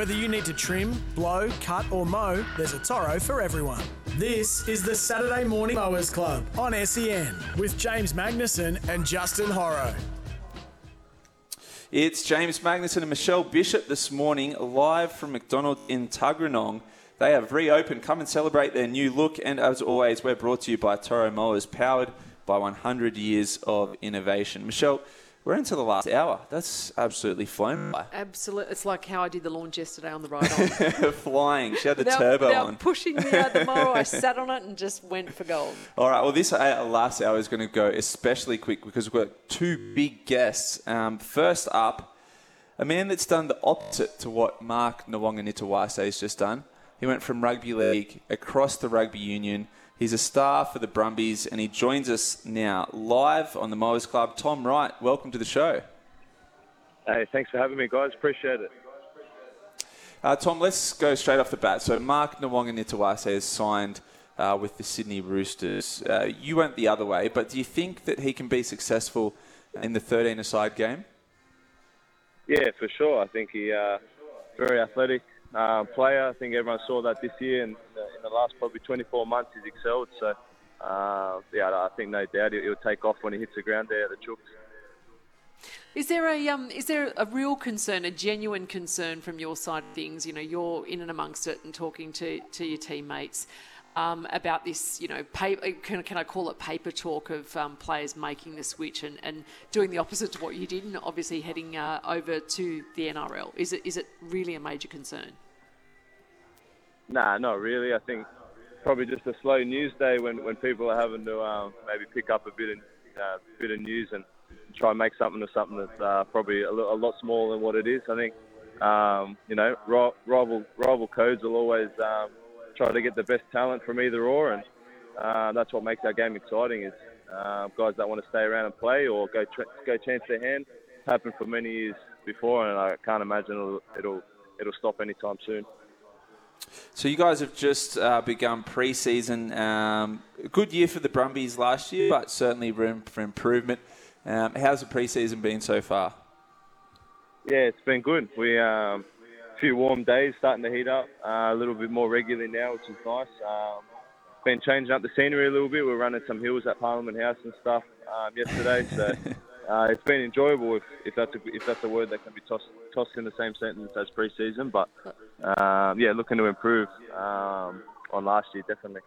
Whether you need to trim, blow, cut, or mow, there's a Toro for everyone. This is the Saturday Morning Mowers Club on SEN with James Magnuson and Justin Horro. It's James Magnuson and Michelle Bishop this morning, live from McDonald in Tuggeranong. They have reopened. Come and celebrate their new look. And as always, we're brought to you by Toro Mowers, powered by 100 years of innovation. Michelle, we're into the last hour. That's absolutely flown by. Absolutely. It's like how I did the launch yesterday on the ride on. Flying. She had the Without- turbo without on. pushing me out the mower, I sat on it and just went for gold. All right. Well, this uh, last hour is going to go especially quick because we've got two big guests. Um, first up, a man that's done the opposite to what Mark Nawaqanitawase has just done. He went from rugby league across the rugby union. He's a star for the Brumbies, and he joins us now live on the Mowers Club. Tom Wright, welcome to the show. Hey, thanks for having me, guys. Appreciate it. Uh, Tom, let's go straight off the bat. So Mark Nawaqanitawase has signed uh, with the Sydney Roosters. Uh, you went the other way, but do you think that he can be successful in the 13-a-side game? Yeah, for sure. I think he's uh, very athletic uh, player. I think everyone saw that this year, and in the last probably 24 months, he's excelled. So, uh, yeah, I think no doubt he'll, take off when he hits the ground there, the chooks. Is there a um, is there a real concern, a genuine concern from your side of things? You know, you're in and amongst it and talking to, to your teammates um, about this. You know, paper, can, can I call it paper talk of um, players making the switch and, and doing the opposite to what you did, and obviously heading uh, over to the NRL? Is it is it really a major concern? Nah, not really. I think probably just a slow news day when, when people are having to um, maybe pick up a bit of uh, bit of news and try and make something of something that's uh, probably a, lo- a lot smaller than what it is. I think um, you know ri- rival rival codes will always um, try to get the best talent from either or, and uh, that's what makes our game exciting. Is uh, guys that want to stay around and play or go tr- go chance their hand. Happened for many years before, and I can't imagine it'll it'll, it'll stop anytime soon. So you guys have just uh, begun pre-season. Um, good year for the Brumbies last year, but certainly room for improvement. Um, how's the pre-season been so far? Yeah, it's been good. We um, a few warm days starting to heat up uh, a little bit more regularly now, which is nice. Um, been changing up the scenery a little bit. We're running some hills at Parliament House and stuff um, yesterday, so uh, it's been enjoyable. If, if that's a, if that's a word that can be tossed tossed in the same sentence as pre-season, but um, yeah, looking to improve um, on last year definitely.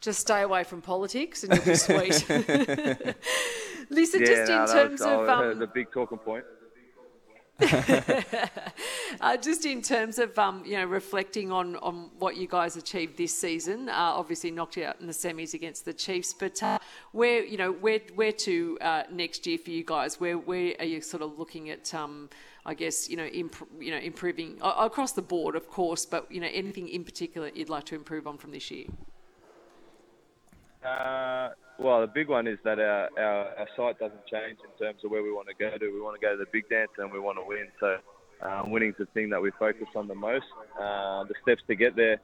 Just stay away from politics and you'll be sweet. Listen, yeah, just no, in terms was, of um, the big talking point. Uh, just in terms of um, you know reflecting on, on what you guys achieved this season, uh, obviously knocked out in the semis against the Chiefs, but uh, where you know where where to uh, next year for you guys? Where where are you sort of looking at? Um, I guess you know imp- you know improving across the board, of course, but you know anything in particular you'd like to improve on from this year. Uh, well, the big one is that our, our, our sight doesn't change in terms of where we want to go to. We want to go to the big dance and we want to win. So um, winning's the thing that we focus on the most. Uh, the steps to get there,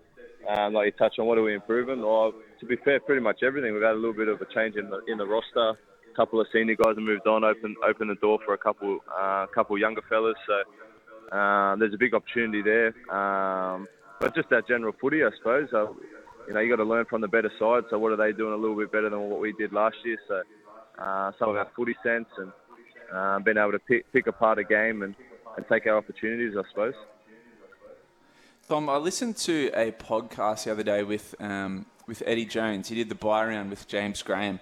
um, like you touched on, what are we improving? Or to be fair, pretty much everything. We've had a little bit of a change in the in the roster. A couple of senior guys have moved on, open open the door for a couple uh, couple younger fellas. So uh, there's a big opportunity there. Um, but just that general footy, I suppose. Uh, you know, you got to learn from the better side. So what are they doing a little bit better than what we did last year? So uh, some of our footy sense and uh, being able to pick, pick apart a game and, and take our opportunities, I suppose. Tom, I listened to a podcast the other day with um, with Eddie Jones. He did the Bye Round with James Graham,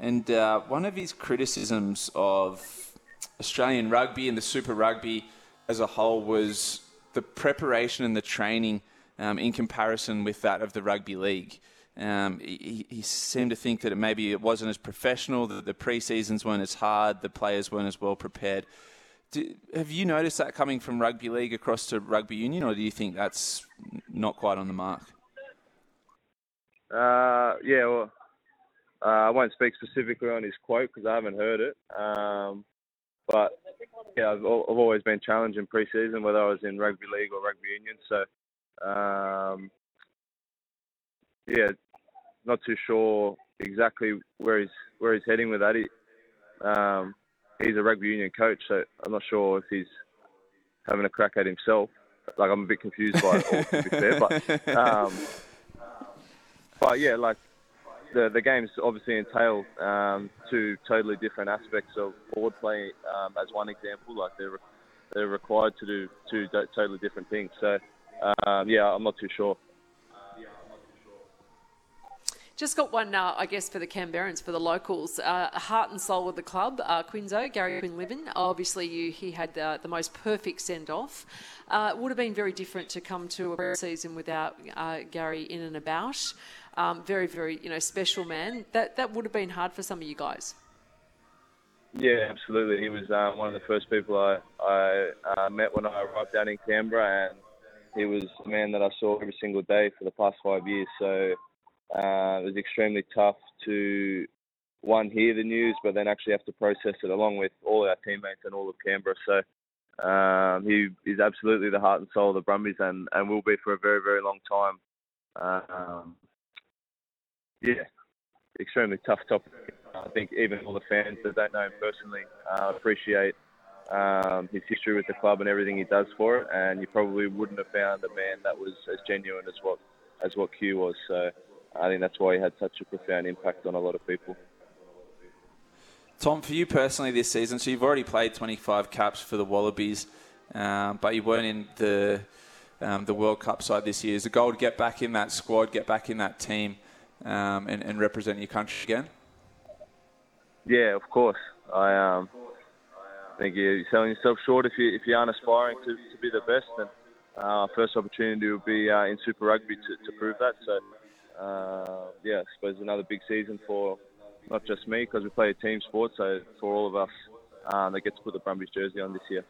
and uh, one of his criticisms of Australian rugby and the Super Rugby as a whole was the preparation and the training um, in comparison with that of the rugby league. Um, he, he, seemed to think that it maybe it wasn't as professional, that the pre-seasons weren't as hard, the players weren't as well prepared. Do, have you noticed that coming from rugby league across to rugby union, or do you think that's not quite on the mark? Uh, yeah, well, uh, I won't speak specifically on his quote because I haven't heard it. Um, but yeah, I've, I've always been challenged in pre-season, whether I was in rugby league or rugby union. So um, yeah, not too sure exactly where he's where he's heading with that. He, um, he's a rugby union coach, so I'm not sure if he's having a crack at himself. Like I'm a bit confused by it all, to be fair, but um, but yeah, like the the games obviously entail um, two totally different aspects of board play. Um, as one example, like they're they're required to do two totally different things. So um, yeah, I'm not too sure. Just got one, uh, I guess, for the Canberrans, for the locals. Uh, heart and soul of the club, uh, Quinzo, Gary Quinlivan. Obviously, you, he had uh, the most perfect send off. Uh, it would have been very different to come to a season without uh, Gary in and about. Um, very, very, you know, special man. That that would have been hard for some of you guys. Yeah, absolutely. He was um, one of the first people I, I uh, met when I arrived down in Canberra, and he was a man that I saw every single day for the past five years. So uh, it was extremely tough to one hear the news, but then actually have to process it along with all our teammates and all of Canberra. So um, he is absolutely the heart and soul of the Brumbies, and, and will be for a very very long time. Um, yeah, extremely tough topic. I think even all the fans that don't know him personally uh, appreciate um, his history with the club and everything he does for it. And you probably wouldn't have found a man that was as genuine as what as what Q was. So I think that's why he had such a profound impact on a lot of people. Tom, for you personally this season, so you've already played 25 caps for the Wallabies, um, but you weren't in the um, the World Cup side this year. Is the goal to get back in that squad, get back in that team, um, and, and, represent your country again? Yeah, of course. I um, think you're selling yourself short if you if you aren't aspiring to, to be the best. And uh, first opportunity will be uh, in Super Rugby to, to prove that. So uh, yeah, I suppose another big season for not just me because we play a team sport. So for all of us um, that get to put the Brumbies jersey on this year.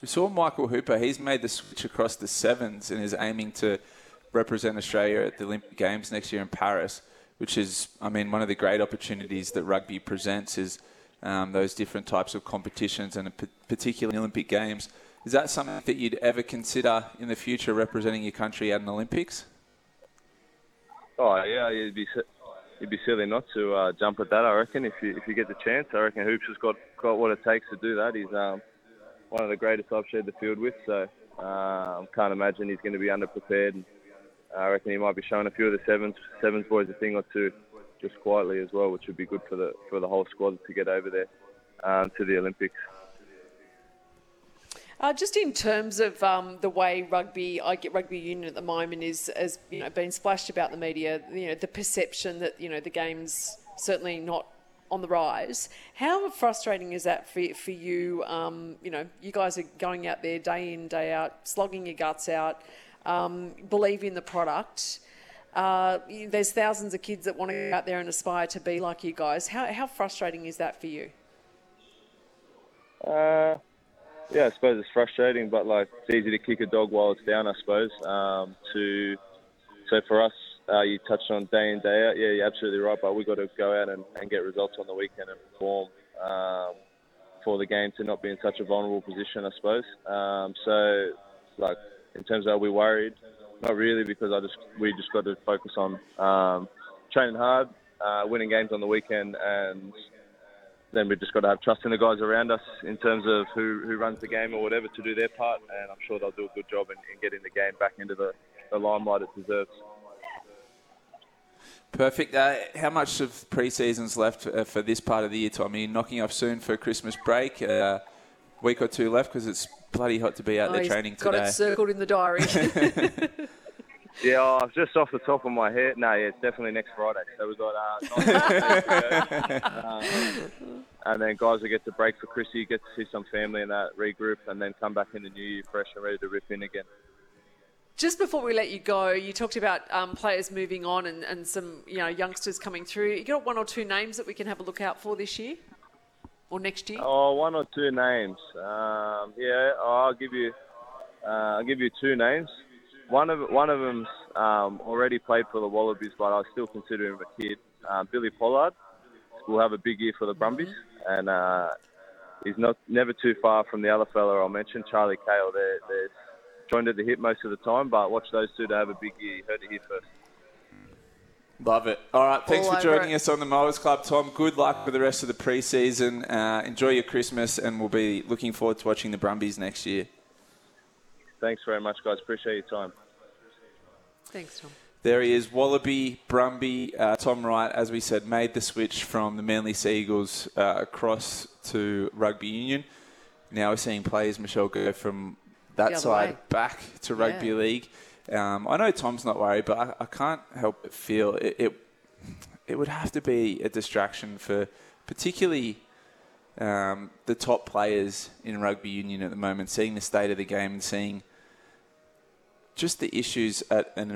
We saw Michael Hooper. He's made the switch across the sevens and is aiming to represent Australia at the Olympic Games next year in Paris, which is, I mean, one of the great opportunities that rugby presents is um, those different types of competitions and particularly Olympic Games. Is that something that you'd ever consider in the future representing your country at an Olympics? Oh yeah, you'd be you'd be silly not to uh, jump at that. I reckon if you if you get the chance, I reckon Hoops has got got what it takes to do that. He's um, one of the greatest I've shared the field with, so um, can't imagine he's going to be underprepared. I reckon he might be showing a few of the sevens sevens boys a thing or two, just quietly as well, which would be good for the for the whole squad to get over there um, to the Olympics. Uh, just in terms of um, the way rugby, I get rugby union at the moment is as you know being splashed about the media. You know the perception that you know the game's certainly not on the rise. How frustrating is that for for you? Um, you know, you guys are going out there day in day out, slogging your guts out, um, the product. Uh, there's thousands of kids that want to go out there and aspire to be like you guys. How how frustrating is that for you? Uh yeah, I suppose it's frustrating, but like it's easy to kick a dog while it's down. I suppose. Um, to so for us, uh, you touched on day in day out. Yeah, you're absolutely right. But we've got to go out and, and get results on the weekend and perform um, for the game to not be in such a vulnerable position. I suppose. Um, so like in terms of are we worried? Not really, because I just we just got to focus on um, training hard, uh, winning games on the weekend, and then we've just got to have trust in the guys around us in terms of who, who runs the game or whatever to do their part, and I'm sure they'll do a good job in, in getting the game back into the, the limelight it deserves. Perfect. Uh, how much of pre-season's left uh, for this part of the year, Tommy? Knocking off soon for Christmas break. Uh, week or two left because it's bloody hot to be out oh, there training got today. Got it circled in the diary. Yeah, oh, just off the top of my head, no, yeah, it's definitely next Friday. So we've got uh, um, and then guys will get to break for Chrissy, get to see some family and that regroup, and then come back in the new year fresh and ready to rip in again. Just before we let you go, you talked about um, players moving on and, and some you know youngsters coming through. You got one or two names that we can have a look out for this year or next year? Oh, one or two names. Um, yeah, I'll give you. Uh, I'll give you two names. One of one of them's um, already played for the Wallabies, but I still consider him a kid. Um, Billy Pollard will have a big year for the Brumbies, and uh, he's not never too far from the other fella I'll mention, Charlie Cale. They're, they're joined at the hip most of the time, but watch those two to have a big year. You heard it here first. Love it. All right, thanks All for joining it. us on the Mowers Club, Tom. Good luck with the rest of the preseason. Uh, enjoy your Christmas, and we'll be looking forward to watching the Brumbies next year. Thanks very much, guys. Appreciate your time. Thanks, Tom. There he is, Wallaby, Brumby. Uh, Tom Wright, as we said, made the switch from the Manly Sea Eagles uh, across to rugby union. Now we're seeing players, Michelle, go from that side way. back to rugby Yeah. league. Um, I know Tom's not worried, but I, I can't help but feel it, it. It would have to be a distraction for particularly um, the top players in rugby union at the moment, seeing the state of the game and seeing just the issues at an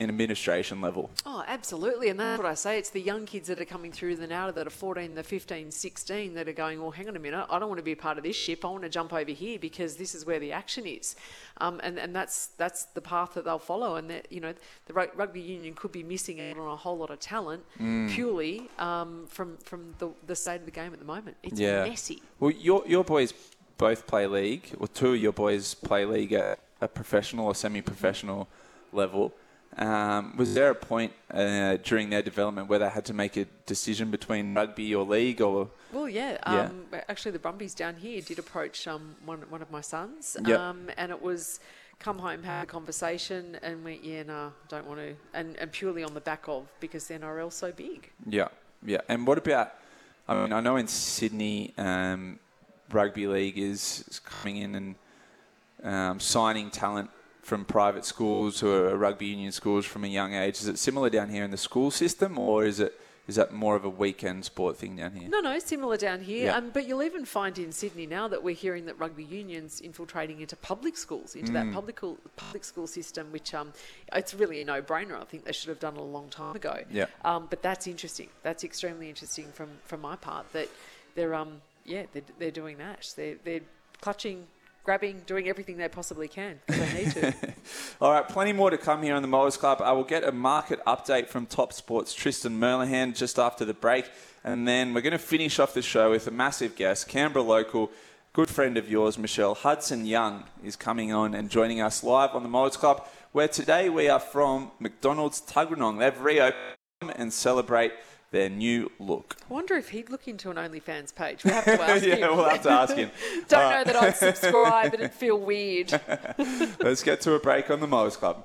administration level. Oh, absolutely. And that's what I say. It's the young kids that are coming through the now that are 14, the 15, 16 that are going, well, hang on a minute. I don't want to be a part of this ship. I want to jump over here because this is where the action is. Um, and, and that's that's the path that they'll follow. And, that, you know, the rugby union could be missing out on a whole lot of talent purely um, from, from the, the state of the game at the moment. It's Yeah. messy. Well, your your boys both play league, or two of your boys play league at a professional or semi-professional level. Um, was there a point uh, during their development where they had to make a decision between rugby or league, or Well, yeah. Yeah. Um, Actually, the Brumbies down here did approach um, one, one of my sons. Yep. Um, and it was come home, have a conversation, and went, yeah, no, don't want to. And, and purely on the back of because the NRL's so big. yeah, yeah? And what about? I mean, I know in Sydney, um, rugby league is coming in and um, signing talent from private schools or rugby union schools from a young age. Is it similar down here in the school system, or is it is that more of a weekend sport thing down here? No, no, similar down here. Yeah. Um, but you'll even find in Sydney now that we're hearing that rugby unions infiltrating into public schools, into Mm. that public school, public school system, which um, it's really a no-brainer. I think they should have done it a long time ago. Yeah. Um, but that's interesting. That's extremely interesting from from my part. That they're um yeah they're, they're doing that. They're they're clutching, grabbing, doing everything they possibly can because they need to. All right, plenty more to come here on the Mowers Club. I will get a market update from Top Sports Tristan Merlihan just after the break. And then we're going to finish off the show with a massive guest, Canberra local, good friend of yours, Michelle Hudson Young, is coming on and joining us live on the Mowers Club, where today we are from McDonald's Tuggeranong. They've reopened and celebrate their new look. I wonder if he'd look into an OnlyFans page. We have to ask yeah, him. we'll have to ask him. Don't know uh, that I'd subscribe. But it'd feel weird. Let's get to a break on the Mowers Club.